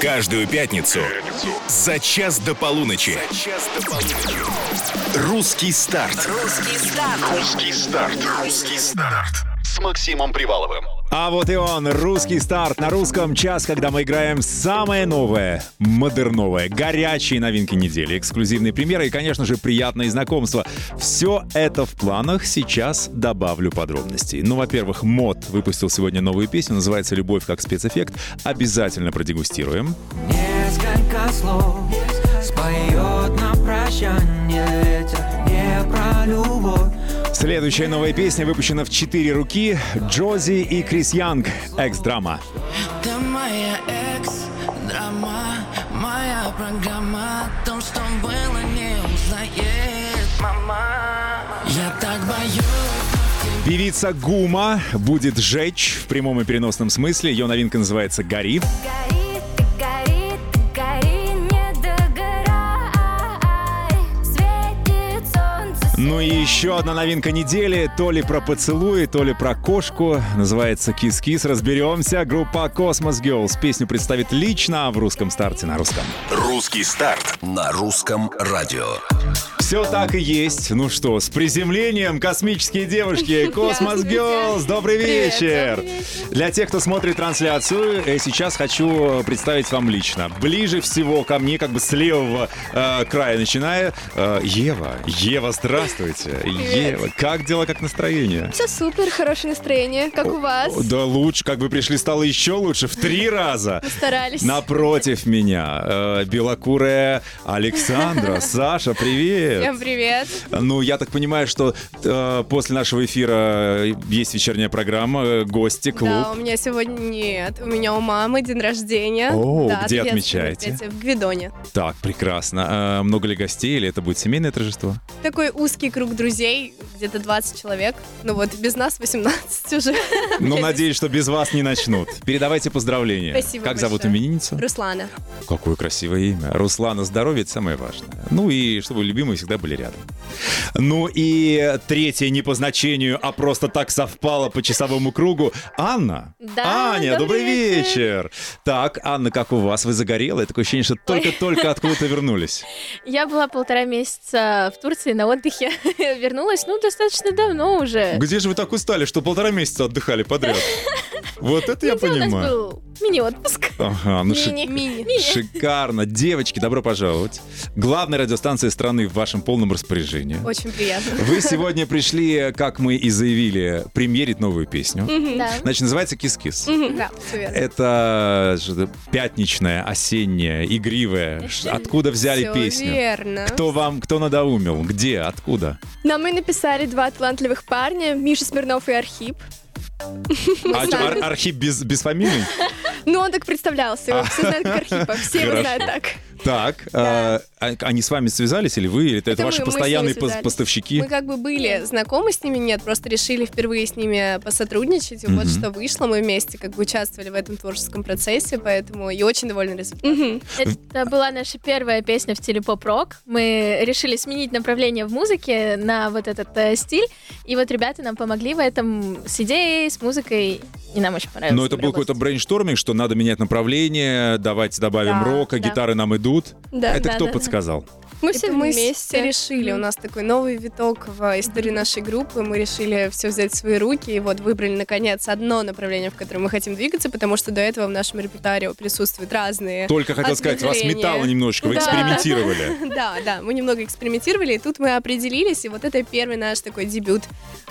Каждую пятницу за час до полуночи. Русский старт. Русский старт. Русский старт. Русский старт. С Максимом Приваловым. А вот и он, русский старт на русском час, когда мы играем самое новое, модерновое, горячие новинки недели, эксклюзивные премьеры и, конечно же, приятные знакомства. Все это в планах, сейчас добавлю подробностей. Ну, во-первых, Мод выпустил сегодня новую песню, называется «Любовь как спецэффект». Обязательно продегустируем. Несколько слов споет на прощание ветер не про любовь. Следующая новая песня выпущена в четыре руки. Джози и Крис Янг. Экс-драма. Ты моя экс-драма, моя программа о том, что было, не узнает мама. Я так боюсь. Певица Гума будет жечь в прямом и переносном смысле. Ее новинка называется «Гори». Горит, Ну и еще одна новинка недели. То ли про поцелуи, то ли про кошку. Называется «Кис-кис». Разберемся. Группа Cosmos Girls песню представит лично в русском старте на русском. Русский старт на русском радио. Все так и есть. Ну что, с приземлением, космические девушки, Cosmos Girls, добрый вечер. Для тех, кто смотрит трансляцию, э, сейчас хочу представить вам лично. Ближе всего ко мне, как бы с левого э, края начиная, э, Ева. Ева, здравствуйте. Ева, как дела, как настроение? Все супер, хорошее настроение, как у вас. Да лучше, как вы пришли, стало еще лучше, в три раза. Старались. Напротив меня э, белокурая Александра. Саша, привет. Всем привет. Ну, я так понимаю, что э, после нашего эфира есть вечерняя программа, э, гости, клуб. Да, у меня сегодня нет. У меня у мамы день рождения. О, Да, где отмечаете? В Гвидоне. Так, прекрасно. А много ли гостей или это будет семейное торжество? Такой узкий круг друзей, где-то 20 человек. Ну вот, без нас 18 уже. Ну, надеюсь, что без вас не начнут. Передавайте поздравления. Спасибо Как зовут большое. именинницу? Руслана. Какое красивое имя. Руслана, здоровье это самое важное. Ну и чтобы любимые всегда были рядом. Ну и третье не по значению, а просто так совпало по часовому кругу. Анна. Да, Аня, добрый добрый вечер. вечер. Так, Анна, как у вас? Вы загорелые? Такое ощущение, что только-только откуда-то вернулись. Я была полтора месяца в Турции на отдыхе. Вернулась, ну, достаточно давно уже. Где же вы так устали, что полтора месяца отдыхали подряд? Вот это я понимаю. мини-отпуск. Ага, ну шикарно. Девочки, добро пожаловать. Главная радиостанция страны в вашем полном распоряжении. Очень приятно. Вы сегодня пришли, как мы и заявили, премьерить новую песню. Да. Значит, называется «Кис-кис». Да, все верно. Это пятничная, осенняя, игривая. Откуда взяли Всё песню? верно. Кто вам, кто надоумил? Где? Откуда? Нам мы написали два талантливых парня, Миша Смирнов и Архип. А, Ар- Архип без, без фамилии? Ну, он так представлялся, его все знают как Архипа, все его Хорошо. знают так. Так, а, а- они с вами связались или вы? Или это, Это ваши мы- мы постоянные пос- связались. поставщики? Мы как бы были знакомы с ними, нет, просто решили впервые с ними посотрудничать, и вот Мгм. что вышло, мы вместе как бы участвовали в этом творческом процессе, поэтому и очень довольны результатом. Это была наша первая песня в стиле поп-рок. Мы решили сменить направление в музыке на вот этот э, стиль. И вот ребята нам помогли в этом с идеей, с музыкой. И нам очень понравилось. Но это был какой-то brainstorming, что надо менять направление, давайте добавим Да, рока, да. гитары нам идут. Да, это да, кто да, да. Мы все мы вместе. решили, у нас такой новый виток в истории нашей группы, мы решили все взять в свои руки, и вот выбрали, наконец, одно направление, в котором мы хотим двигаться, потому что до этого в нашем репертуаре присутствуют разные Только хотел сказать, вас метало немножечко, вы Да. экспериментировали. Да, да, мы немного экспериментировали, и тут мы определились, и вот это первый наш такой дебют,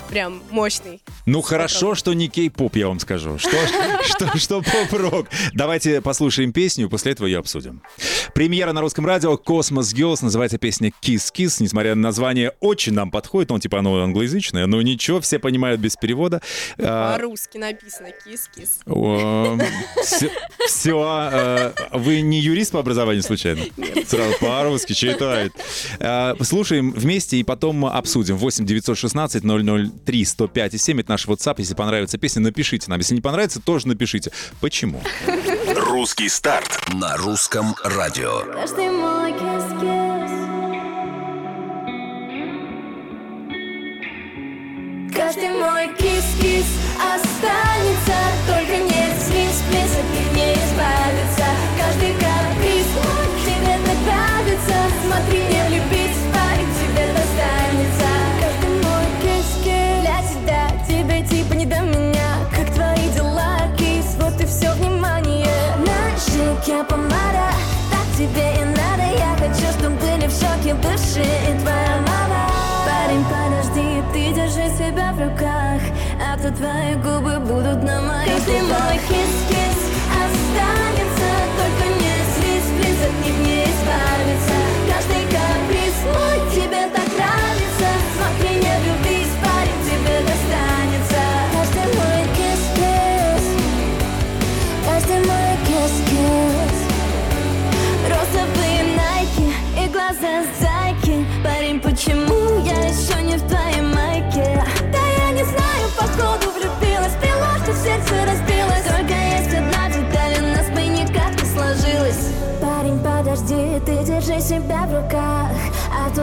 прям мощный. Ну хорошо, что не кей-поп, я вам скажу. Что, что, что поп-рок. Давайте послушаем песню, после этого ее обсудим. Премьера на русском радио Cosmos Girls называется песня Kiss Kiss. Несмотря на название, очень нам подходит. Он типа оно англоязычное, но ничего, все понимают без перевода. А, По-русски написано кис-кис. Все. Вы не юрист по образованию случайно? Сразу по-русски читает. А, Слушаем вместе и потом обсудим. 8 916 003 105 и 7 это наш WhatsApp. Если понравится песня, напишите нам. Если не понравится, тоже напишите. Почему? Русский старт на русском радио. Каждый мой мой кис-кис останется. Только не свист, без от не избавиться. Каждый каприз тебе нравится Смотри, не влюбить, парень тебе достанется. Каждый мой кис-кис для тебя Тебе типа не до меня. Как твои дела, кис, вот и все внимание. Ножики, помада, так тебе и надо. Я хочу, чтобы были в шоке бывшие. И твоя мама в руках А то твои губы будут на моих Каждый мой кис-кис останется Только не близ от них не избавиться. Каждый каприз мой тебе так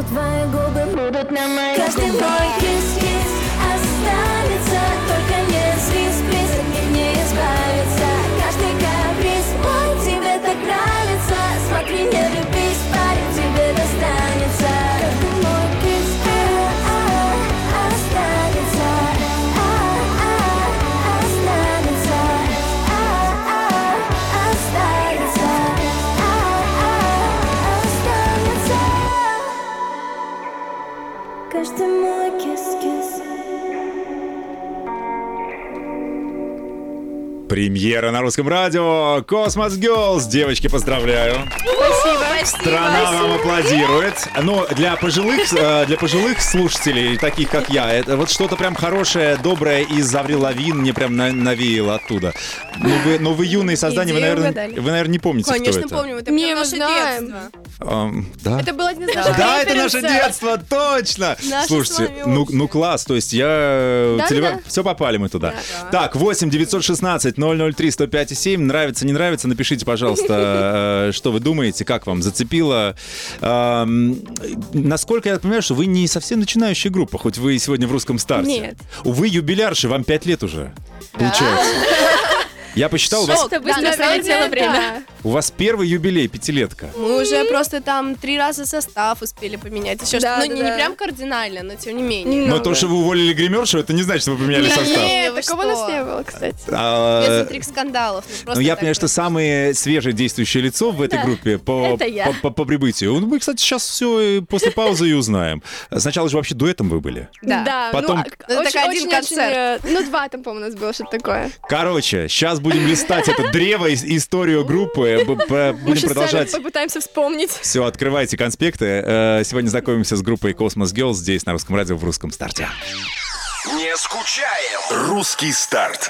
това е губен. Будат на май каждый мой кис Премьера на русском радио. Cosmos Girls. Девочки, поздравляю. Страна вам аплодирует. Но для пожилых, э, для пожилых слушателей, таких как я, это вот что-то прям хорошее, доброе из Аврил Лавин мне прям на- навеяло оттуда. Но вы, но вы юные создания, вы, наверное, угадали. вы, наверное, не помните, Конечно, кто это. помним, это Не, наше знаем. детство. Ам, да? Это был один из наших Да, это наше детство, точно! Наше с Слушайте, ну, ну класс, то есть я э, Да, целево... да. Все попали мы туда. Так, 8 916 003 105 7. Нравится, не нравится, напишите, пожалуйста, э, что вы думаете, как вам зацепило. Насколько я понимаю, что вы не совсем начинающая группа, хоть вы сегодня в русском старте. Нет. Увы, юбилярши, вам 5 лет уже. Получается. Я посчитал, у вас, быстро Да, пролетело наверное, время. у вас первый юбилей, пятилетка. Мы уже просто там три раза состав успели поменять. Еще Да, что, ну да, не, не да. прям кардинально, но тем не менее. Но то, что вы уволили гримершу, это не значит, что вы поменяли Нет, состав. нет. Нет, вы такого у нас что? не было, кстати. А, Без интриг скандалов. Ну, просто Ну, я так понимаю, что самое свежее действующее лицо в этой Да, группе по, это я. по, по- по прибытию. Ну, Мы, кстати, сейчас все после паузы и узнаем. Сначала же вообще дуэтом вы были. Да. Потом- ну, Это очень, такой один очень, концерт. э, ну, два там, по-моему, у нас было что-то такое. Короче, сейчас будем листать это древо, ис- историю группы. Мы Будем продолжать. попытаемся вспомнить. Все, открывайте конспекты. Э, Сегодня знакомимся с группой Cosmos Girls здесь, на русском радио, в русском старте. Не скучаем. Русский старт.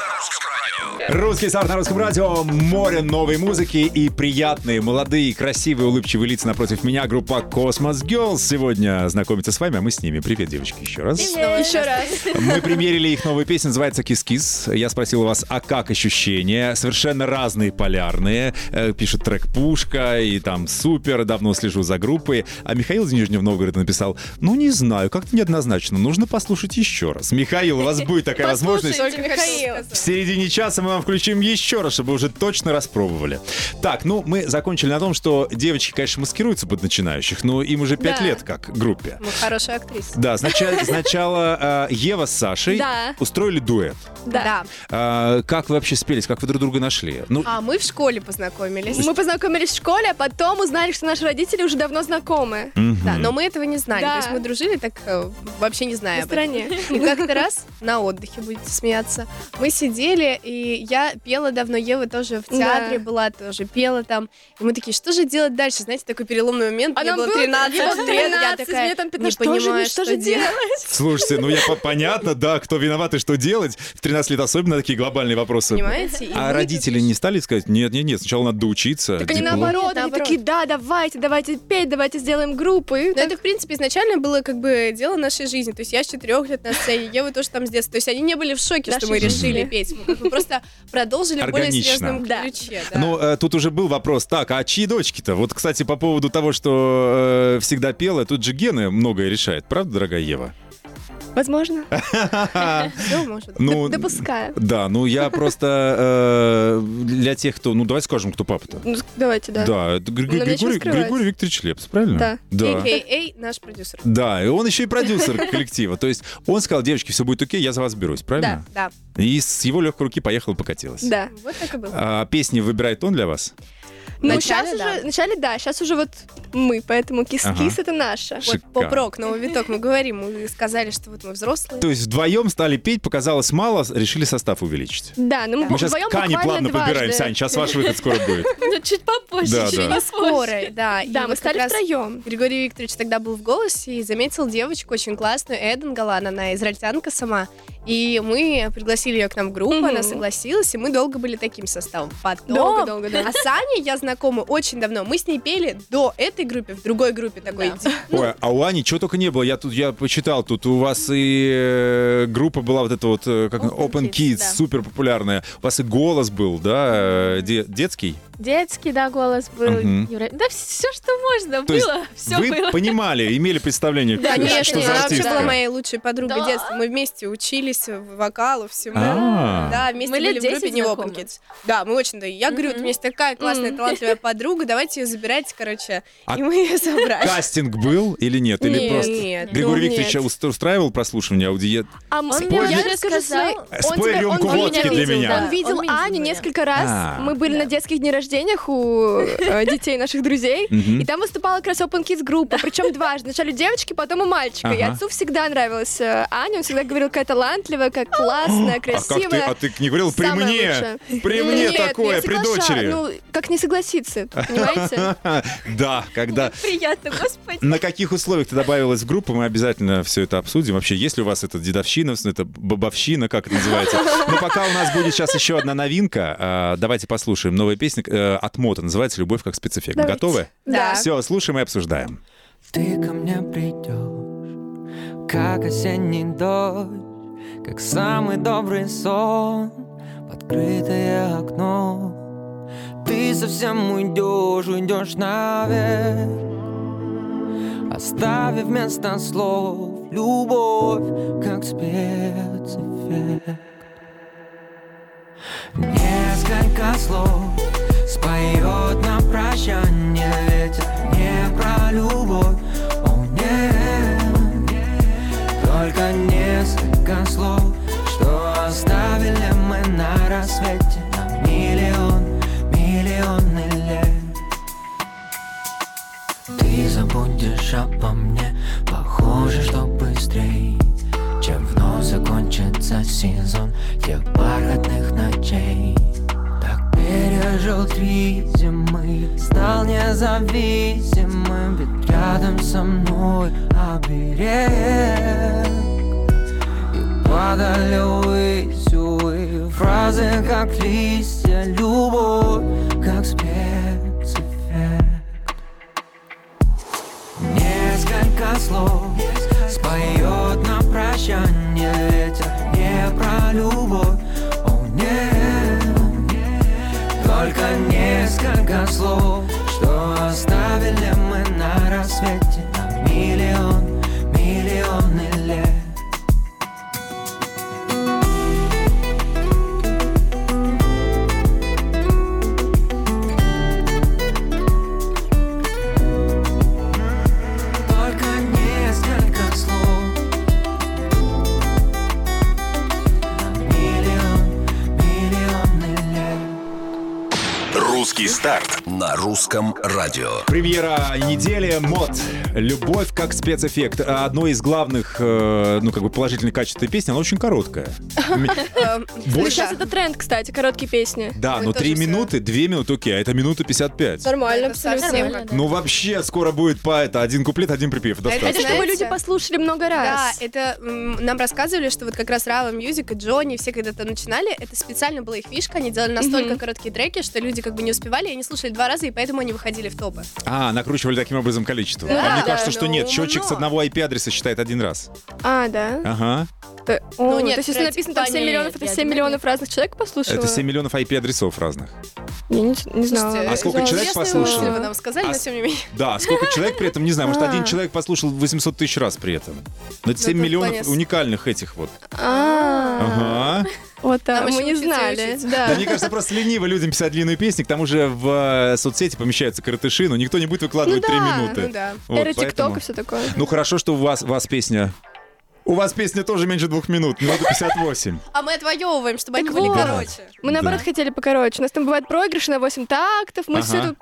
Русский старт на русском радио, море новой музыки и приятные, молодые, красивые, улыбчивые лица напротив меня. Группа Cosmos Girls сегодня знакомится с вами, а мы с ними. Привет, девочки, еще раз. Еще раз. Мы примерили их новую песню, называется «Кис-кис». Я спросил у вас, а как ощущения? Совершенно разные, полярные. Э, Пишет трек «Пушка» и там «Супер», давно слежу за группой. А Михаил из Нижнего Новгорода написал, ну не знаю, как-то неоднозначно, нужно послушать еще раз. Михаил, у вас будет такая возможность. Только Михаил. В середине часа мы вам включим еще раз, чтобы уже точно распробовали. Так, ну, мы закончили на том, что девочки, конечно, маскируются под начинающих, но им уже пять Да. лет как группе. Мы хорошая актриса. Да, сначала, сначала э, Ева с Сашей Да. устроили дуэт. Да. А, как вы вообще спелись, как вы друг друга нашли? Ну, А мы в школе познакомились. Мы познакомились в школе, а потом узнали, что наши родители уже давно знакомы. мгм. Да, но мы этого не знали. Да. То есть мы дружили так э, вообще не На об этом. стороне. И как-то раз на отдыхе, будете смеяться, мы сидели, и я пела давно, Ева тоже в театре Да. была, тоже пела там. И мы такие, что же делать дальше? Знаете, такой переломный момент. А Мне нам было было 13 ей было лет, я 13, такая, мне там 15, не что же понимаю, мне- что же делать. слушайте, ну я по- понятно, да, кто виноват и что делать. В 13 лет особенно такие глобальные вопросы. Понимаете? И А родители не стали сказать, нет, нет, нет, сначала надо доучиться. Так они диплом». наоборот, они такие, да, давайте, давайте петь, давайте сделаем группу. И Но это, в принципе, изначально было как бы дело нашей жизни. То есть я с четырех лет на сцене, Ева тоже там с детства. То есть они не были в шоке, что мы решили петь. Мы бы просто продолжили в более Органично. серьезном Да. ключе. да. Ну, э, тут уже был вопрос, так, а чьи дочки-то? Вот, кстати, по поводу того, что э, всегда пела, тут же гены многое решает, правда, дорогая Ева? Возможно. Может. Ну, Доп- Допускаю. Да, ну я просто э, для тех, кто, ну давай скажем, кто папа-то. Ну, Давайте, да. Да, это Гри- Григорий. Григорий Викторович Лепс, правильно? Да. Да. Наш продюсер. Да, и он еще и продюсер коллектива. То есть он сказал, девочки, все будет окей, я за вас берусь, правильно? Да, И с его легкой руки поехала покатилась. Да. вот так и было. А песни выбирает он для вас? Ну, Вначале, сейчас да. уже, вначале да, сейчас уже вот мы, поэтому кис-кис Ага. это. Вот Шикарно. поп-рок, новый виток, мы говорим, мы сказали, что вот мы взрослые. То есть вдвоем стали петь, показалось мало, решили состав увеличить. Да, ну мы, Мы сейчас вдвоем Кани плавно дважды. подбираем, Сань, сейчас ваш выход скоро будет. Ну, чуть попозже. Да, чуть да. Скорой, да. И Да, мы вот стали раз втроем. Григорий Викторович тогда был в голосе и заметил девочку очень классную, Эден Галан, она израильтянка сама. И мы пригласили ее к нам в группу, Мгм. она согласилась, и мы долго были таким составом. Потом... Долго, долго, да. А с Аней я знакома очень давно. Мы с ней пели до этой группы, в другой группе такой. Ой, а у Ани чего только не было. Я тут я почитал, тут у вас и э, группа была вот эта вот э, как Open Open Kids, Kids, да. супер популярная. У вас и голос был, да, э, де- детский. Детский, да, голос был. Мгм. евро- Да все, что можно То было. Все Вы было. понимали, имели представление, Конечно, что за она вообще была артистка. моей лучшей подругой Да? детства. Мы вместе учились в вокалу, всему. А. Да, вместе Мы были лет в группе 10 не знакомы. Open Kids. Да, мы очень, да. Я говорю, вот у меня есть такая классная, талантливая подруга, давайте ее забирайте, короче. А И мы ее забрали. Кастинг был или нет? Или Нет, просто... нет, Григорий ну, Викторович уст- устраивал прослушивание аудиент? А Он мне уже расскажу сказал. свои- Спой рюмку водки меня для видел, меня. Он видел Аню несколько раз. А. Мы были на детских дней рождениях у э, детей наших друзей. И там выступала как раз Open Kids группа, причем дважды. Вначале у девочки, потом у мальчика. И отцу всегда нравилась э, Аня. Он всегда говорил, какая талантливая, как классная, А как ты, красивая. а ты не говорил при самая мне? лучшая». При мне Нет, такое, я при дочери. Ну, как не согласиться, понимаете? Да, когда... Приятно, господи. На каких условиях ты добавилась в группу, мы обязательно все это обсудим. Вообще, есть ли у вас это дедовщина, это бабовщина, как это называется? Но пока у нас будет сейчас еще одна новинка. а, Давайте послушаем новая песня э, от Мота. Называется «Любовь как спецэффект». Давайте. Готовы? Да. Все, слушаем и обсуждаем. Ты ко мне придешь, как осенний дождь, как самый добрый сон, открытое окно. Ты совсем уйдешь, уйдешь наверх, оставив вместо слов любовь, как спецэффект. Несколько слов русском радио. Премьера недели «Мод». Любовь как спецэффект. Одно из главных, э, ну, как бы положительных качеств этой песни, она очень короткая. Эм, Ну. Сейчас это тренд, кстати, короткие песни. Да, но тоже три минуты, две минуты, окей, а это минута 55. Нормально, Это абсолютно. Да. Ну вообще, скоро будет по это, один куплет, один припев. Это. Это чтобы люди послушали много Да, раз. это м, нам рассказывали, что вот как раз Raava Music и Jony, все когда-то начинали, это специально была их фишка, они делали настолько короткие треки, что люди как бы не успевали, и они слушали два раза, и поэтому они выходили в топы. А, накручивали таким образом количество. Да, а да, кажется, что ну, нет, счетчик с одного IP-адреса считает один раз. А, да? Ага. Э, О, Ну, нет, то есть если написано там 7 типа миллионов, это я 7 думаю, миллионов разных человек послушало? Это 7 миллионов IP-адресов разных. Я не, не знала. Слушайте, А сколько человек Честно, послушал? если вы нам сказали, А но тем не менее. Да, сколько человек при этом, не знаю, может, А. один человек послушал 800 тысяч раз при этом. Но это 7 Ну, миллионов уникальных этих вот. А, Ага. Вот так, Нам мы не и знали. Да, Да. мне кажется, просто лениво людям писать длинную песню, к тому же в э, соцсети помещаются коротыши, но никто не будет выкладывать Ну 3 да, минуты. Ну да. Вот, Эра поэтому- ТикТока, все такое. Ну хорошо, что у вас, у вас песня У вас песня тоже меньше двух минут, минута 58. А мы отвоевываем, чтобы Так они были короче. Мы наоборот Да. хотели покороче. У нас там бывают проигрыши на 8 тактов, мы Ага. все тут...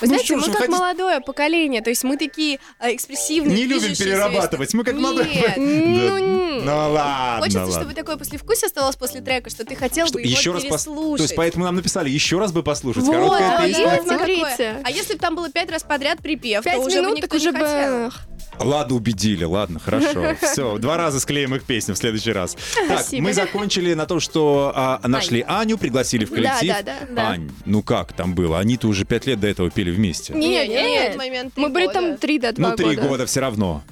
Вы знаете, что ж мы как хотите- молодое поколение, то есть мы такие э, экспрессивные. Не любим перерабатывать, мы как Нет. молодой. Ну, Ну ладно, Хочется, ладно. чтобы такое послевкусие осталось после трека, что ты хотел Что, бы его еще раз пос... переслушать. То есть поэтому нам написали еще раз бы послушать. Вот, Короткая да, песня. да, Вот, смотрите. А если бы там было пять раз подряд припев, Пять то уже бы минут, никто так уже не хотел. бы... Ладно, убедили, ладно, хорошо. Все, два раза склеим их песню в следующий раз. Так, Спасибо. мы закончили на том, что а, нашли Аню, пригласили в коллектив. Да, да, да. Ань, ну как там было? Они-то уже пять лет до этого пели вместе. Не, Не, не, не, на тот момент Мы три были года. там 3 до 2 Ну, три года. года все равно.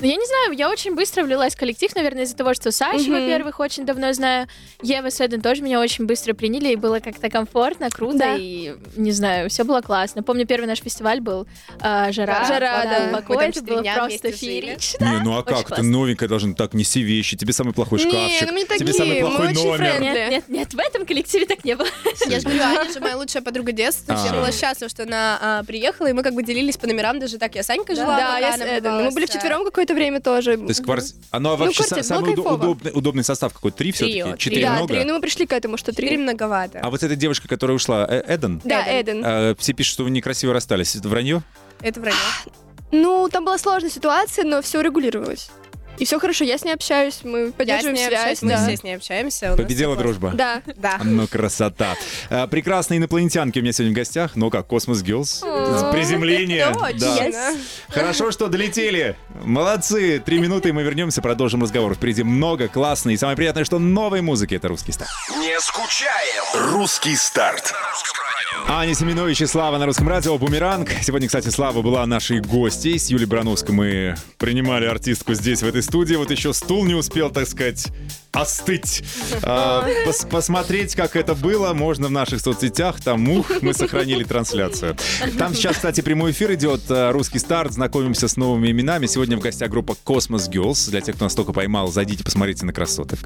Ну, Я не знаю, я очень быстро влилась в коллектив, наверное, из-за того, что Сашу, Мгм. во-первых, очень давно знаю. Ева с Эден тоже меня очень быстро приняли, и было как-то комфортно, круто, Да. и, не знаю, все было классно. Помню, первый наш фестиваль был а, «Жара». «Жара», да. Баку, это было просто феерично. Не, ну а Очень как? Ты новенькая должна так неси вещи. Тебе самый плохой Не, шкафчик. ну мы не тебе такие, самый мы плохой очень номер. Нет, нет, нет, в этом коллективе так не было. Я же говорю, Аня же моя лучшая подруга детства. А. Я была счастлива, что она а, приехала, и мы как бы делились по номерам даже так. Я с Анькой жила, Да, я Мы были вчетвером какое-то время тоже. То есть кварти... А ну вообще квартира, са- самый было удо- кайфово. удобный, удобный состав какой? Три все-таки? Четыре Да, много? три. Ну мы пришли к этому, что Четыре три. многовато. А вот эта девушка, которая ушла, э, Эден, Да, Эден. Эден. э, все пишут, что вы некрасиво расстались. Это вранье? Это вранье. Ну, там была сложная ситуация, но все регулировалось. И все хорошо, я с ней общаюсь, мы Я с поддерживаем ней связь. общаюсь, мы да. все с ней общаемся. Победила дружба. Да. Да. Ну, красота. А, Прекрасные инопланетянки у меня сегодня в гостях. Ну как, Космос приземлением. Точно. Да. Хорошо, что долетели. Молодцы. Три минуты, и мы вернемся, продолжим разговор. Впереди много классной и самое приятное, что новой музыки. Это русский стар. Не скучаем. Русский старт. Аня Семенович и Слава на русском радио «Бумеранг». Сегодня, кстати, Слава была нашей гостьей. С Юлей Брановской мы принимали артистку здесь, в этой студии. Вот еще стул не успел, так сказать, остыть. А, пос- посмотреть, как это было, можно в наших соцсетях. Там, ух, мы сохранили трансляцию. Там сейчас, кстати, прямой эфир идет. а, Русский старт. Знакомимся с новыми именами. Сегодня в гостях группа Cosmos Girls. Для тех, кто нас только поймал, зайдите, посмотрите на красоток.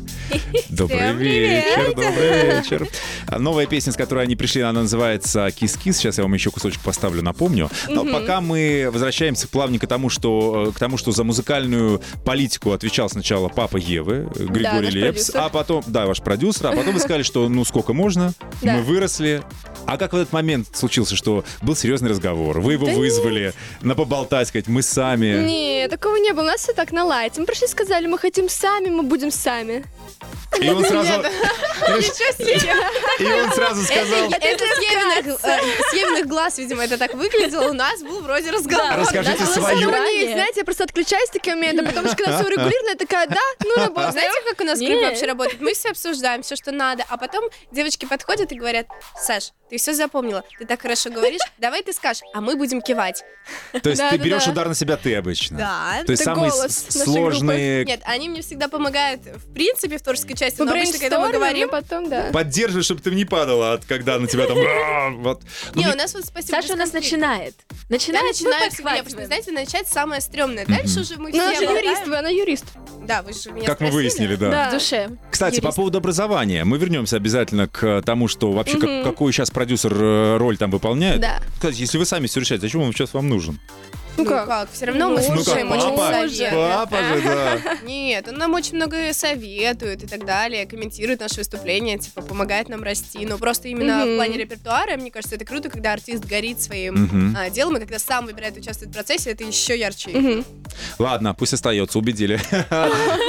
Добрый вечер, добрый вечер. А, Новая песня, с которой они пришли, она называется «Кис-кис». Сейчас я вам еще кусочек поставлю, напомню. Но пока мы возвращаемся плавненько к тому, что, э, к тому, что за музыкальную политику отвечал сначала папа Евы, э, Григорий Лепс, а потом, да, ваш продюсер, а потом вы сказали, что ну сколько можно, Да. мы выросли. А как в этот момент случился, что был серьезный разговор, вы его вызвали на поболтать, сказать, мы сами. Не, такого не было. У нас все так на лайте. Мы пришли и сказали, мы хотим сами, мы будем сами. И он сразу... И он сразу сказал... Это с Евиных, э, глаз, видимо, это так выглядело. У нас был вроде разговор. Расскажите свою. знаете, я просто отключаюсь такие моменты, потому что когда все регулировано, я такая, да, ну. Знаете, как у нас группе вообще работает? Мы все обсуждаем все, что надо, а потом девочки подходят и говорят, Саш, ты все запомнила, ты так хорошо говоришь, давай ты скажешь, а мы будем кивать. То есть ты берешь да. удар на себя ты обычно. Да. То есть Это самые голос с- нашей сложные... Нет, они мне всегда помогают, в принципе, в творческой части, но обычно, когда мы брейнстормим, говорим... потом, да. Поддерживай, чтобы ты не падала, от когда на тебя там... «А, Вот. Ну, Не, у нас вот спасибо. Саша у нас начинает. Начинает, начинает всегда, потому что, знаете, начать самое стрёмное. Дальше уже мы Ну, она все же юрист, вы, она юрист. Да, вы же меня Как мы выяснили, да. В душе. Кстати, по Юрист. поводу образования. Мы вернемся обязательно к тому, что вообще как- Мгм. какую сейчас продюсер э, роль там выполняет. Да. Кстати, если вы сами все решаете, зачем он сейчас вам нужен? Ну как? как? Все равно мы Ну, Ну как, слушаем очень папа? советы. Папа же, да. Нет, он нам очень много советует и так далее, комментирует наши выступления, типа помогает нам расти. Но просто именно в плане репертуара, мне кажется, это круто, когда артист горит своим а, делом, и когда сам выбирает участвовать в процессе, это еще ярче. Ладно, пусть остается, убедили.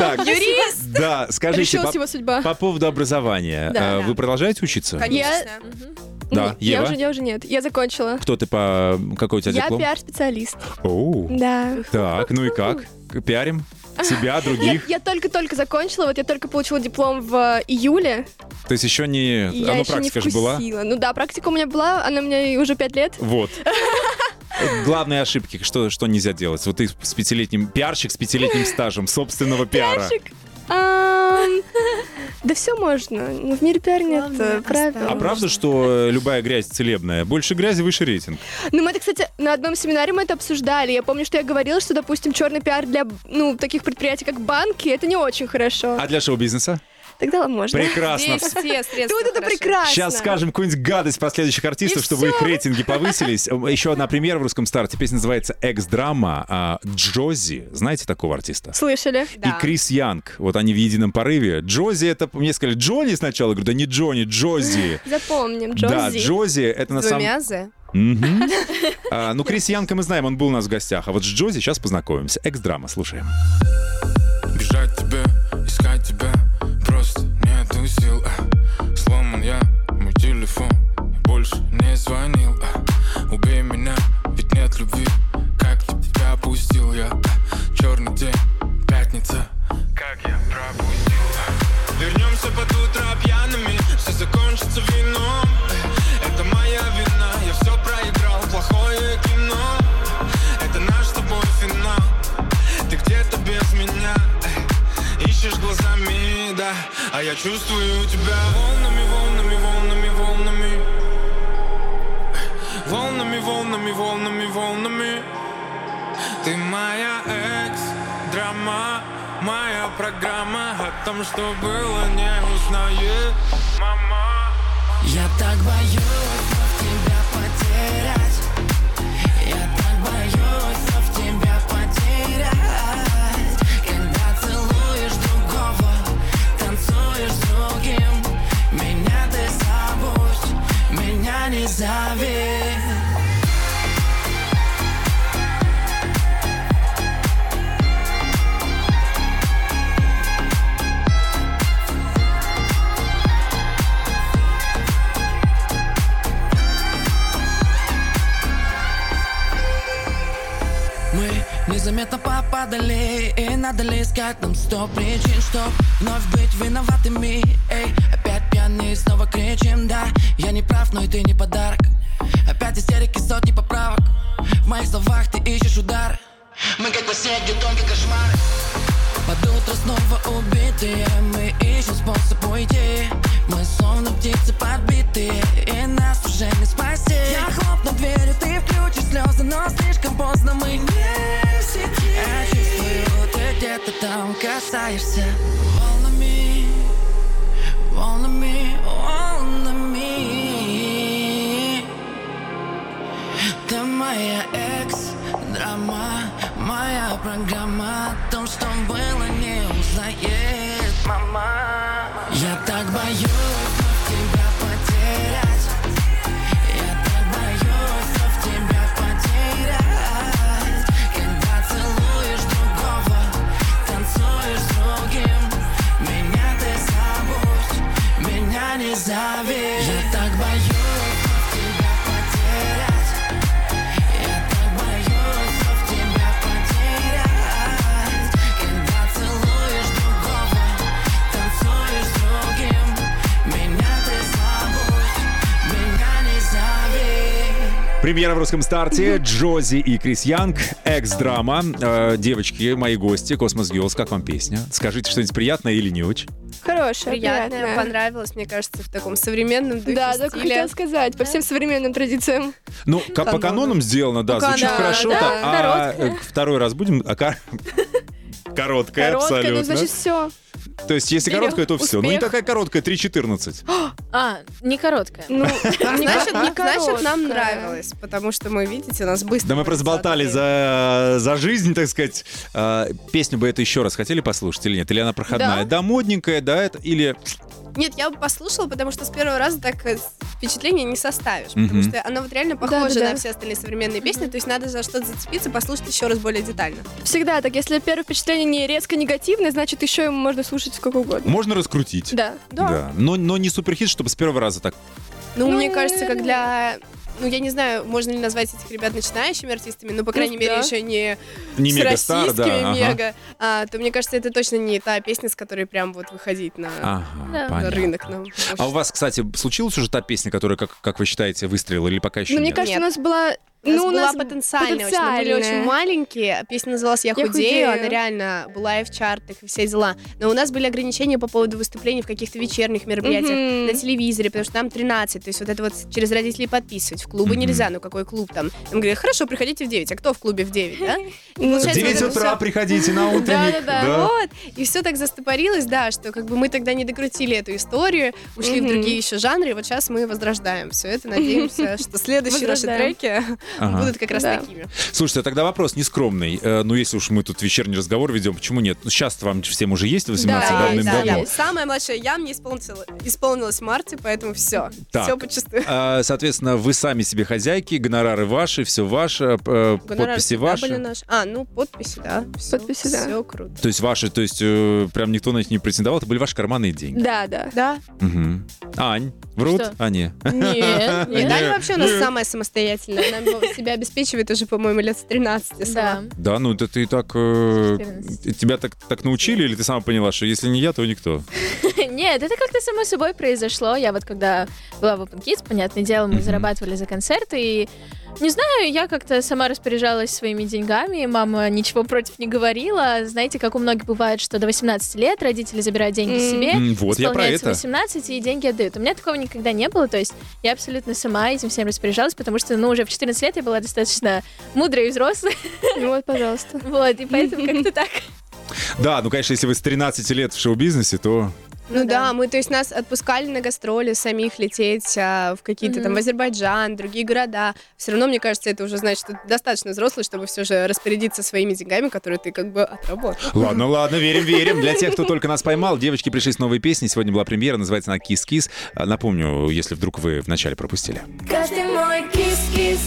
Так, Юрист! да, скажите, по- поводу образования. Э. Вы продолжаете учиться? Конечно. Да, Не, я Ева? уже, я уже нет. Я закончила. Кто ты по... Какой у тебя Я диплом? пиар-специалист. Оу. Да. Так, ну и как? Пиарим? Себя, Я, других? я только-только закончила, вот я только получила диплом в э, июле. То есть еще не... и А я ну, еще не практика же была? вкусила. Ну да, практика у меня была, она у меня уже пять лет. Вот. Главные ошибки, что, что нельзя делать? Вот ты с пятилетним пиарщик с пятилетним стажем собственного пиара. Ам, Да все можно. Ну, В мире пиар нет Главное, э, правил. А правда, что э, любая грязь целебная? Больше грязи, выше рейтинг. Ну, мы это, кстати, на одном семинаре мы это обсуждали. Я помню, что я говорила, что, допустим, черный пиар для, ну, таких предприятий, как банки, это не очень хорошо. А для шоу-бизнеса? Тогда можно. Прекрасно. Здесь все средства Тут это прекрасно. Сейчас скажем какую-нибудь гадость про следующих артистов, И чтобы их рейтинги повысились. Еще одна премьера в русском старте. Песня называется «Экс-драма». А, Джози. Знаете такого артиста? Слышали? И Крис Янг. Вот они в едином порыве. Джози это... Мне сказали Джонни сначала. Я говорю, да не Джонни, Джози. Запомним, Да, Джози. Джози это на самом... двумя. А, ну, Крис Янка мы знаем, он был у нас в гостях. А вот с Джози сейчас познакомимся. Экс-драма, слушаем. Бежать тебе, искать тебя Просто нету сил а. О надо ли искать нам сто причин Чтоб вновь быть виноватыми Эй, опять пьяные, снова кричим Да, я не прав, но и ты не подарок. Опять истерики, сотни поправок. В моих словах ты ищешь удар. Мы как во сне, где кошмары под утро снова убитые Мы ищем способ уйти. Мы словно птицы подбитые И нас уже не спасти. Я хлопну дверью, ты включишь слезы Но слишком поздно мы не сети Я чувствую, где-то там касаешься. Волнами, волнами, волнами. Ты моя экс-драма Моя программа О том, что было, не узнает мама. Я так боюсь Премьера в русском старте. Джози и Крис Янг. Экс-драма. Э, девочки, мои гости, Cosmos Girls, как вам песня? Скажите что-нибудь приятное или не очень? Хорошая, Приятная, приятная. понравилось, мне кажется, в таком современном духе Да, только стиле. хотела сказать, по всем современным традициям. Ну, ка- по канонам сделано, да, По звучит канону, хорошо. да, а короткая. э, второй раз будем? А ка- Короткая, Короткая, абсолютно. ну значит все. То есть, если Берем. короткая, то все. Ну, не Успех. такая короткая, 3.14. А, не короткая. Ну, Значит, не значит, нам короткая. нравилось, потому что мы, видите, нас быстро... Да мы просто болтали за, за жизнь, так сказать. А, песню бы это еще раз хотели послушать или нет? Или она проходная? Да. Да, модненькая, да, это, или... Нет, я бы послушала, потому что с первого раза так э, впечатление не составишь. Потому Мгм. что она вот реально похожа Да-да-да. на все остальные современные песни, то есть надо за что-то зацепиться, послушать еще раз более детально. Всегда так. Если первое впечатление не резко негативное, значит еще его можно слушать сколько угодно. Можно раскрутить. Да. Да. Но, но не суперхит, чтобы с первого раза так. Ну, Ну, мне кажется, как наверное. для... Ну, я не знаю, можно ли назвать этих ребят начинающими артистами, но, по крайней мере, да. еще не, Не с да. российскими ага. мега, а, то мне кажется, это точно не та песня, с которой прям вот выходить на, Ага, Да. на понятно. рынок. на А у вас, кстати, случилась уже та песня, которая, как, как вы считаете, выстрелила или пока еще Но Ну, мне нет? кажется, Нет. у нас была нас Ну, у была нас потенциальная, очень, мы были очень потенциальная. маленькие. Песня называлась «Я, «Я худею», худею. она реально была и в чартах, и все дела. Но у нас были ограничения по поводу выступлений в каких-то вечерних мероприятиях, Мгм. на телевизоре, потому что нам 13, то есть вот это вот через родителей подписывать. В клубы Мгм. нельзя, ну какой клуб там? Нам говорят, хорошо, приходите в 9, а кто в клубе в 9, да? И В 9 вот это утра приходите на утренник. Да-да-да, вот. И все так застопорилось, да, что как бы мы тогда не докрутили эту историю, ушли в другие еще жанры, и вот сейчас мы возрождаем все это, надеемся, что следующие наши треки Ага. будут как раз Да. такими. Слушайте, а тогда вопрос нескромный. Э, Ну, если уж мы тут вечерний разговор ведем, почему нет? Ну, сейчас вам всем уже есть 18 Да, давным-давно. да, Самая младшая я, мне исполнилось, исполнилось в марте, поэтому все. Так. Все почувствую. А, Соответственно, вы сами себе хозяйки, гонорары ваши, все ваше, э, подписи ваши. наши. А, ну, подписи, да. Всё, Подписи, да. Все круто. То есть ваши, то есть э, прям никто на них не претендовал, это были ваши карманные деньги. Да, да. Да. Мгм. Ань, врут? Что? А, не. Нет, нет. Даня вообще у нас Нет. самая самостоятельная. Она себя обеспечивает уже, по-моему, лет с 13 сама. Да. Да, ну это ты так... э, 14. тебя так, так научили, или ты сама поняла, что если не я, то никто? Нет, это как-то само собой произошло. Я вот когда была в Open Kids, понятное дело, мы зарабатывали за концерты, и не знаю, я как-то сама распоряжалась своими деньгами, мама ничего против не говорила. Знаете, как у многих бывает, что до 18 лет родители забирают деньги М. себе, Вот, я про это. 18 и деньги отдают. У меня такого никогда не было, то есть я абсолютно сама этим всем распоряжалась, потому что, ну, уже в 14 лет я была достаточно мудрой и взрослой, Ну вот, пожалуйста. вот, и поэтому как-то так. Да, ну, конечно, если вы с 13 лет в шоу-бизнесе, то... Ну Ну да, да. мы, то есть нас отпускали на гастроли самих лететь а, в какие-то там в. Азербайджан, другие города. Все равно, мне кажется, это уже значит, что ты достаточно взрослый, чтобы все же распорядиться своими деньгами, которые ты как бы отработал. Ладно, ладно, верим, верим. Для тех, кто только нас поймал, девочки пришли с новой песней. Сегодня была премьера, называется она «Кис-кис». А, Напомню, если вдруг вы вначале пропустили. Каждый мой кис-кис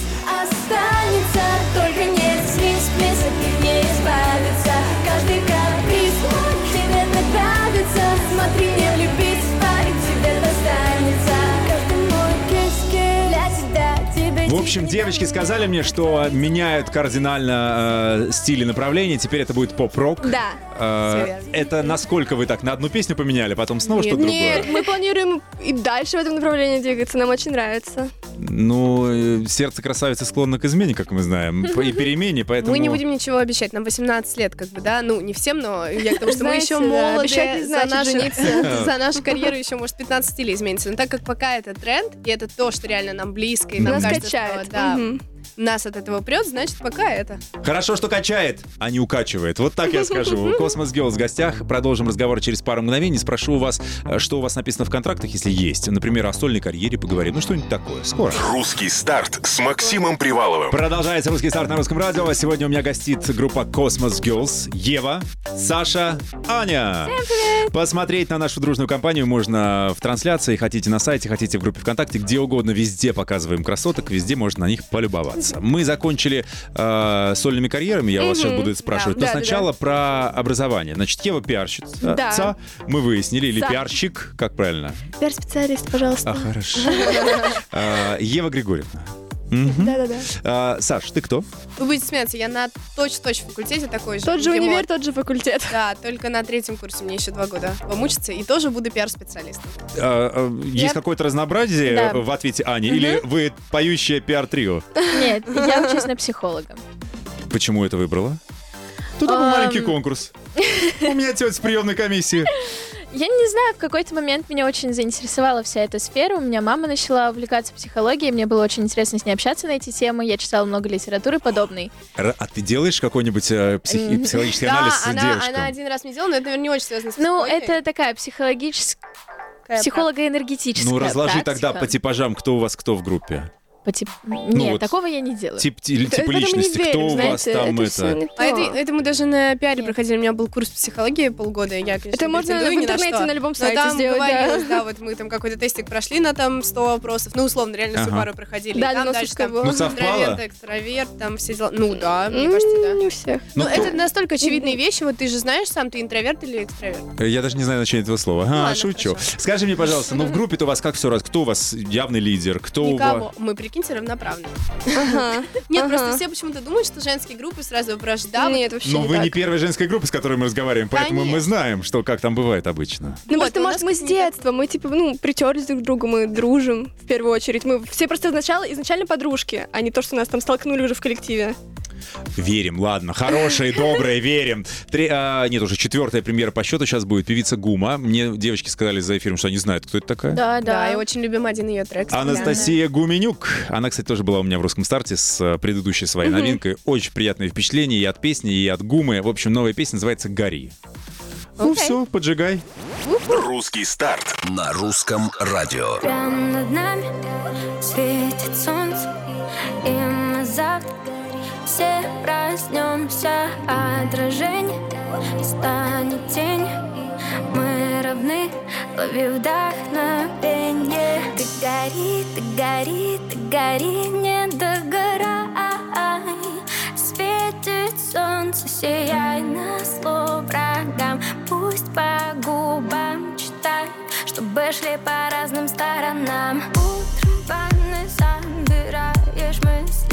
общем, девочки сказали мне, что меняют кардинально э, стиль и направление. Теперь это будет поп-рок. Да. Э, это насколько вы так на одну песню поменяли, потом снова Нет, что-то Нет, другое? мы планируем и дальше в этом направлении двигаться. Нам очень нравится. Ну, э, сердце красавицы склонно к измене, как мы знаем, и перемене, поэтому... Мы не будем ничего обещать, нам 18 лет, как бы, да, ну, не всем, но я к тому, что мы Знаете, еще да, молоды, обещать не за, значит нашу, жениться. за нашу карьеру еще, может, 15 стилей изменится. Но так как пока это тренд, и это то, что реально нам близко, и нам Нас кажется, качает. Да, Мгм. Нас от этого прет, значит, пока это. Хорошо, что качает, а не укачивает. Вот так я скажу. Cosmos Girls в гостях. Продолжим разговор через пару мгновений. Спрошу у вас, э, что у вас написано в контрактах, если есть. Например, о сольной карьере поговорим. Ну, что-нибудь такое. Скоро. Русский старт с Максимом Приваловым. Продолжается русский старт на русском радио. Сегодня у меня гостит группа Cosmos Girls. Ева, Саша, Аня. Всем привет! Посмотреть на нашу дружную компанию можно в трансляции. Хотите на сайте, хотите в группе ВКонтакте. Где угодно, везде показываем красоток. Везде можно на них полюбоваться. Мы закончили э, сольными карьерами. Я вас сейчас буду спрашивать. Да. Но Да, да, сначала про образование. Значит, Ева пиарщица. Да. Ца, Мы выяснили. Или Ца. пиарщик. Как правильно? Пиар-специалист, пожалуйста. А, хорошо. А, Ева Григорьевна. Да-да-да. А, Саш, ты кто? Вы будете смеяться, я на точно-точно факультете такой же. Тот же универ, тот же факультет. Да, только на третьем курсе, мне еще два года помучиться, и тоже буду пиар-специалистом. А, а, Есть какое-то разнообразие в ответе Ани? Или вы поющее пиар-трио? Нет, я учусь на психолога. Почему это выбрала? Тут Ам. маленький конкурс. У меня тетя с приемной комиссии. Я не знаю, в какой-то момент меня очень заинтересовала вся эта сфера. У меня мама начала увлекаться психологией, мне было очень интересно с ней общаться на эти темы. Я читала много литературы подобной. Р- А ты делаешь какой-нибудь э, психи- психологический Да, анализ с она, девушкам? она один раз мне делала, но это, наверное, не очень связано с Ну, психологией. это такая психологическая, Какая психолого-энергетическая Ну, разложи практика. тогда по типажам, кто у вас кто в группе. По тип- Нет, вот. такого я не делаю. Тип, ти- Это- типа в это мы не личности, кто верим, у вас знаете, там это это... А это, это мы даже на пиаре Нет. проходили. У меня был курс психологии полгода. Я, конечно, Это можно в на интернете что. на любом Но сайте там сделать, да. да, вот мы там какой-то тестик прошли на там 100 вопросов. Ну, условно, реально всю Ага. пару проходили. Да, и там 90 дальше там. Ну, совпало? интроверт, экстраверт, там все дела. Ну, да, мне кажется, да. Не у всех. Ну, Ну, это настолько очевидные вещи. Вот ты же знаешь сам, ты интроверт или экстраверт? Э, Я даже не знаю значение этого слова. А, шучу. Скажи мне, пожалуйста, ну в группе-то у вас как все раз? Кто у вас явный лидер? Кто у Никого. вас... Мы, прикиньте, равноправны. Ага. Нет, просто все почему-то думают, что женские группы сразу вражда. Нет, вообще Но вы не первая женская группа, с которой мы разговариваем, поэтому мы знаем, что как там бывает обычно. Ну, просто, у может, мы с детства, мы, типа, ну, притерлись друг к другу, мы дружим, в первую очередь. Мы все просто изначально, изначально подружки, а не то, что нас там столкнули уже в коллективе. Верим, ладно, хорошие, добрые, верим. Три, а, нет, уже четвертая премьера по счету сейчас будет певица Гума. Мне девочки сказали за эфиром, что они знают, кто это такая. Да, Да, да. и очень любим один ее трек. Анастасия Гуменюк. Она, кстати, тоже была у меня в русском старте с э, предыдущей своей новинкой. Очень приятное впечатление и от песни, и от Гумы. В общем, новая песня называется «Гори». Ну Окей. все, поджигай. Русский старт на русском радио. Прямо над нами светит солнце проснемся Отражение станет тень. Мы равны, лови вдохновенье Ты гори, ты гори, ты гори, не догорай Светит солнце, сияй на зло врагам. Пусть по губам читай, чтобы шли по разным сторонам. Утром в ванной собираешь мысли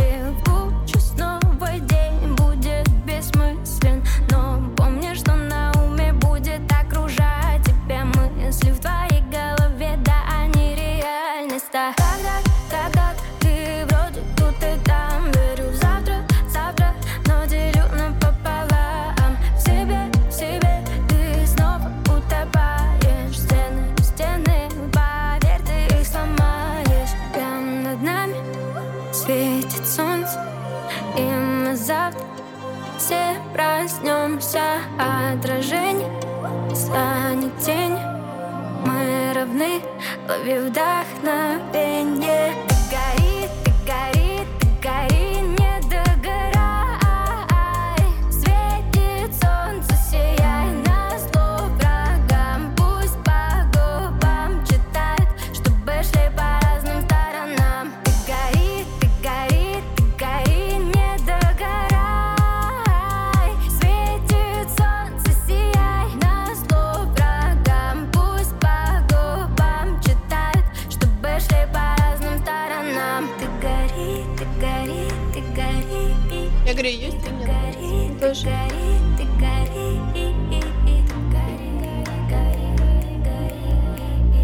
Я говорю, есть или нет? гори, Тоже. гори, ты гори.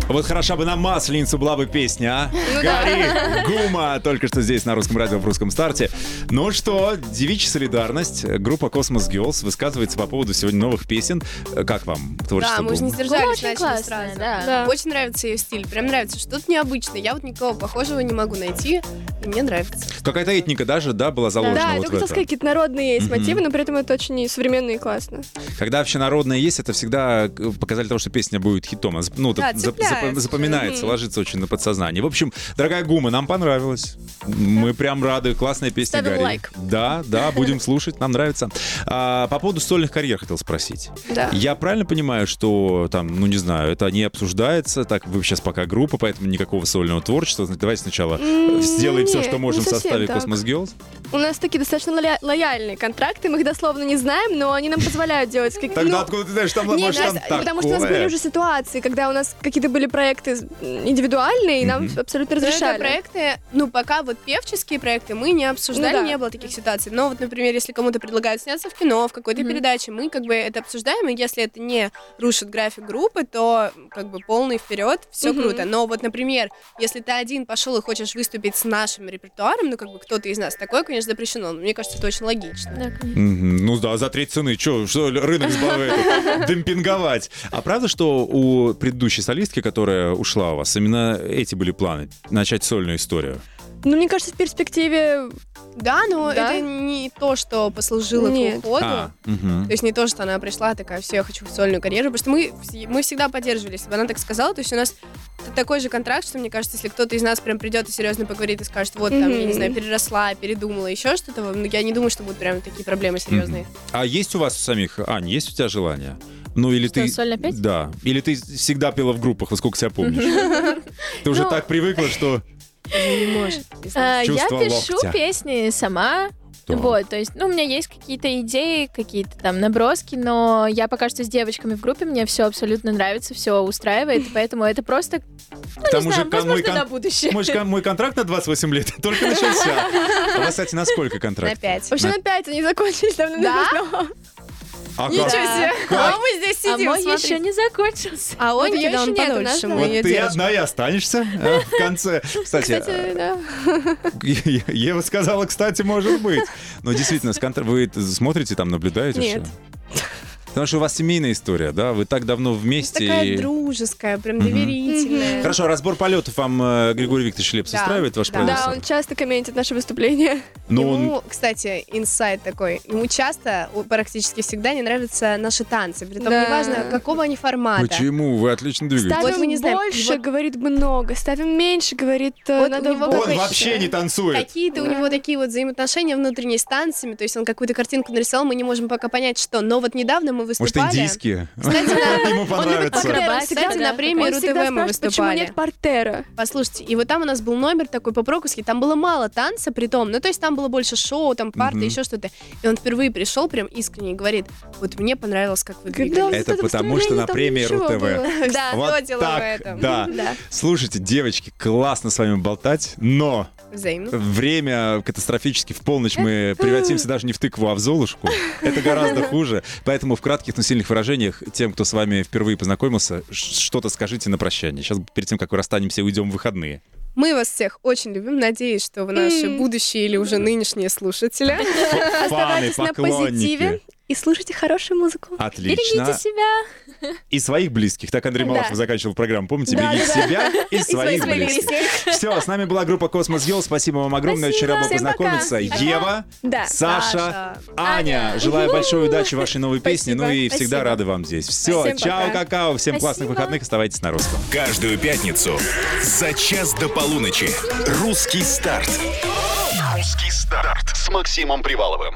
Вот хороша бы на Масленицу была бы песня, а? Гори, Гума, только что здесь на русском радио в русском старте. Ну что, девичья солидарность, группа Космос Girls высказывается по поводу сегодня новых песен. Как вам творчество Да, мы уже не сдержались, очень начали классная, сразу. да. Да. Очень нравится ее стиль, прям нравится. Что-то необычное. Я вот никого похожего не могу найти, и мне нравится. Какая-то этника даже, да, была заложена да, я вот только в хотела это. сказать, какие-то народные есть мотивы, но при этом это очень современно и классно. Когда общенародное есть, это всегда э, показатель того, что песня будет хитом. Зап- Ну, Да, зап- запоминается, ложится очень на подсознание. В общем, дорогая Гума, нам понравилось. Мы прям рады. Классная песня Ставим «Гори». лайк. Да, да, будем слушать, нам нравится. А, по поводу сольных карьер хотел спросить. Да. Я правильно понимаю, что там, ну не знаю, это не обсуждается, так вы сейчас пока группа, поэтому никакого сольного творчества. Давайте сначала сделаем все, что можем в составе так. Космос Girls. У нас такие достаточно лоя- лояльные контракты, мы их дословно не знаем, но они нам позволяют делать какие-то... Тогда ну, откуда ты знаешь, там, Нет, там потому что у нас были уже ситуации, когда у нас какие-то были проекты индивидуальные, и нам абсолютно Но это разрешали. проекты, ну, пока вот певческие проекты мы не обсуждали, Ну да. Не было таких ситуаций. Но вот, например, если кому-то предлагают сняться в кино, в какой-то Мгм. передаче, мы как бы это обсуждаем, и если это не рушит график группы, то как бы полный вперед, все Мгм. круто. Но вот, например, если ты один пошел и хочешь выступить с нашим репертуаром, ну, как бы кто-то из нас, такое, конечно, запрещено. Но мне кажется, это очень логично. Да. Мгм. Ну да, за треть цены. Че, что рынок сбавляет? Демпинговать. А правда, что у предыдущей солистки, которая ушла у вас, именно эти были планы? Начать сольную историю? Ну, мне кажется, в перспективе... Да, но Да? это не то, что послужило Нет. к уходу. А, мгм. То есть не то, что она пришла такая, все, я хочу в сольную карьеру, потому что мы, мы всегда поддерживали, если бы она так сказала, то есть у нас такой же контракт, что мне кажется, если кто-то из нас прям придет и серьезно поговорит и скажет, вот там, я не знаю, переросла, передумала, еще что-то, ну, я не думаю, что будут прям такие проблемы серьезные. А есть у вас у самих, Ань, есть у тебя желание? Ну или Что, ты... сольно петь? Да. Или ты всегда пела в группах, во сколько себя помнишь? Ты уже Ну, так привыкла, что... Не может. А, Я Чувство пишу локтя. песни сама, Так. Вот, то есть, ну, у меня есть какие-то идеи, какие-то там наброски, но я пока что с девочками в группе, мне все абсолютно нравится, все устраивает, и поэтому это просто, ну, К тому не знаю, же, кон- мой, возможно, кон- на будущее. мой кон- мой контракт на 28 лет только начался. А кстати, на сколько На контракт? пять. Вообще на пять они закончились давно Да? А Ничего как? себе. Как? А мы здесь А сидим, мой смотри. еще не закончился. А Вот он её да, он ещё нет, у подольше, мы Вот её ты держим. одна и останешься а, в конце. Кстати, Кстати, да. Е- Ева сказала, кстати, может быть. Но действительно, с контр- вы смотрите там, наблюдаете? Нет. всё? Потому что у вас семейная история, да? Вы так давно вместе. Такая и- дружеская, прям доверительная. Хорошо, разбор полетов вам э, Григорий Викторович Лепс Да, устраивает, ваш да. продюсер? Да, он часто комментит наши выступления. Но он- Ему, кстати, инсайт такой. Ему часто, практически всегда не нравятся наши танцы. Притом Да. неважно, какого они формата. Почему? Вы отлично двигаетесь. Ставим Вот мы не знаем. больше, Вот- говорит много. Ставим меньше, говорит, э, Вот надо него. Он вообще не танцует. Какие-то у него такие вот взаимоотношения внутренние с танцами, то есть он какую-то картинку нарисовал, мы не можем пока понять, что. Но вот недавно мы Может, выступали. индийские? Кстати, да. Ему Он понравится. Акробатика, Кстати, на премии Он РУ-ТВ мы спрашивает, почему выступали. нет портера. Послушайте, и вот там у нас был номер такой по-проковски, там было мало танца при том, ну то есть там было больше шоу, там парты, еще что-то. И он впервые пришел прям искренне и говорит, вот мне понравилось, как вы вот Это потому, что на премии РУ-ТВ. Да, Вот то дело в этом. Да. Слушайте, девочки, классно с вами болтать, но Взаимно. время катастрофически в полночь мы превратимся даже не в тыкву, а в золушку. Это гораздо хуже. Поэтому в кратких, но сильных выражениях тем, кто с вами впервые познакомился, что-то скажите на прощание. Сейчас перед тем, как вы расстанемся, уйдем в выходные. Мы вас всех очень любим. Надеюсь, что вы наши будущие или уже нынешние слушатели. Фаны, Оставайтесь на позитиве. И слушайте хорошую музыку. Отлично. Берегите себя. И своих близких. Так Андрей Да. Малахов заканчивал программу. Помните, Да, берегите да, да. себя и своих своих близких. Все, с нами была группа Cosmos Girls. Спасибо вам огромное. Очень рад был Всем пока. познакомиться. Ева, Да. Саша, Аня. Желаю большой удачи вашей новой песне. Ну и всегда Спасибо. рады вам здесь. Все, Всем чао, пока. какао. Всем классных Спасибо. выходных. Оставайтесь на русском. Каждую пятницу за час до полуночи. Русский старт. Русский старт с Максимом Приваловым.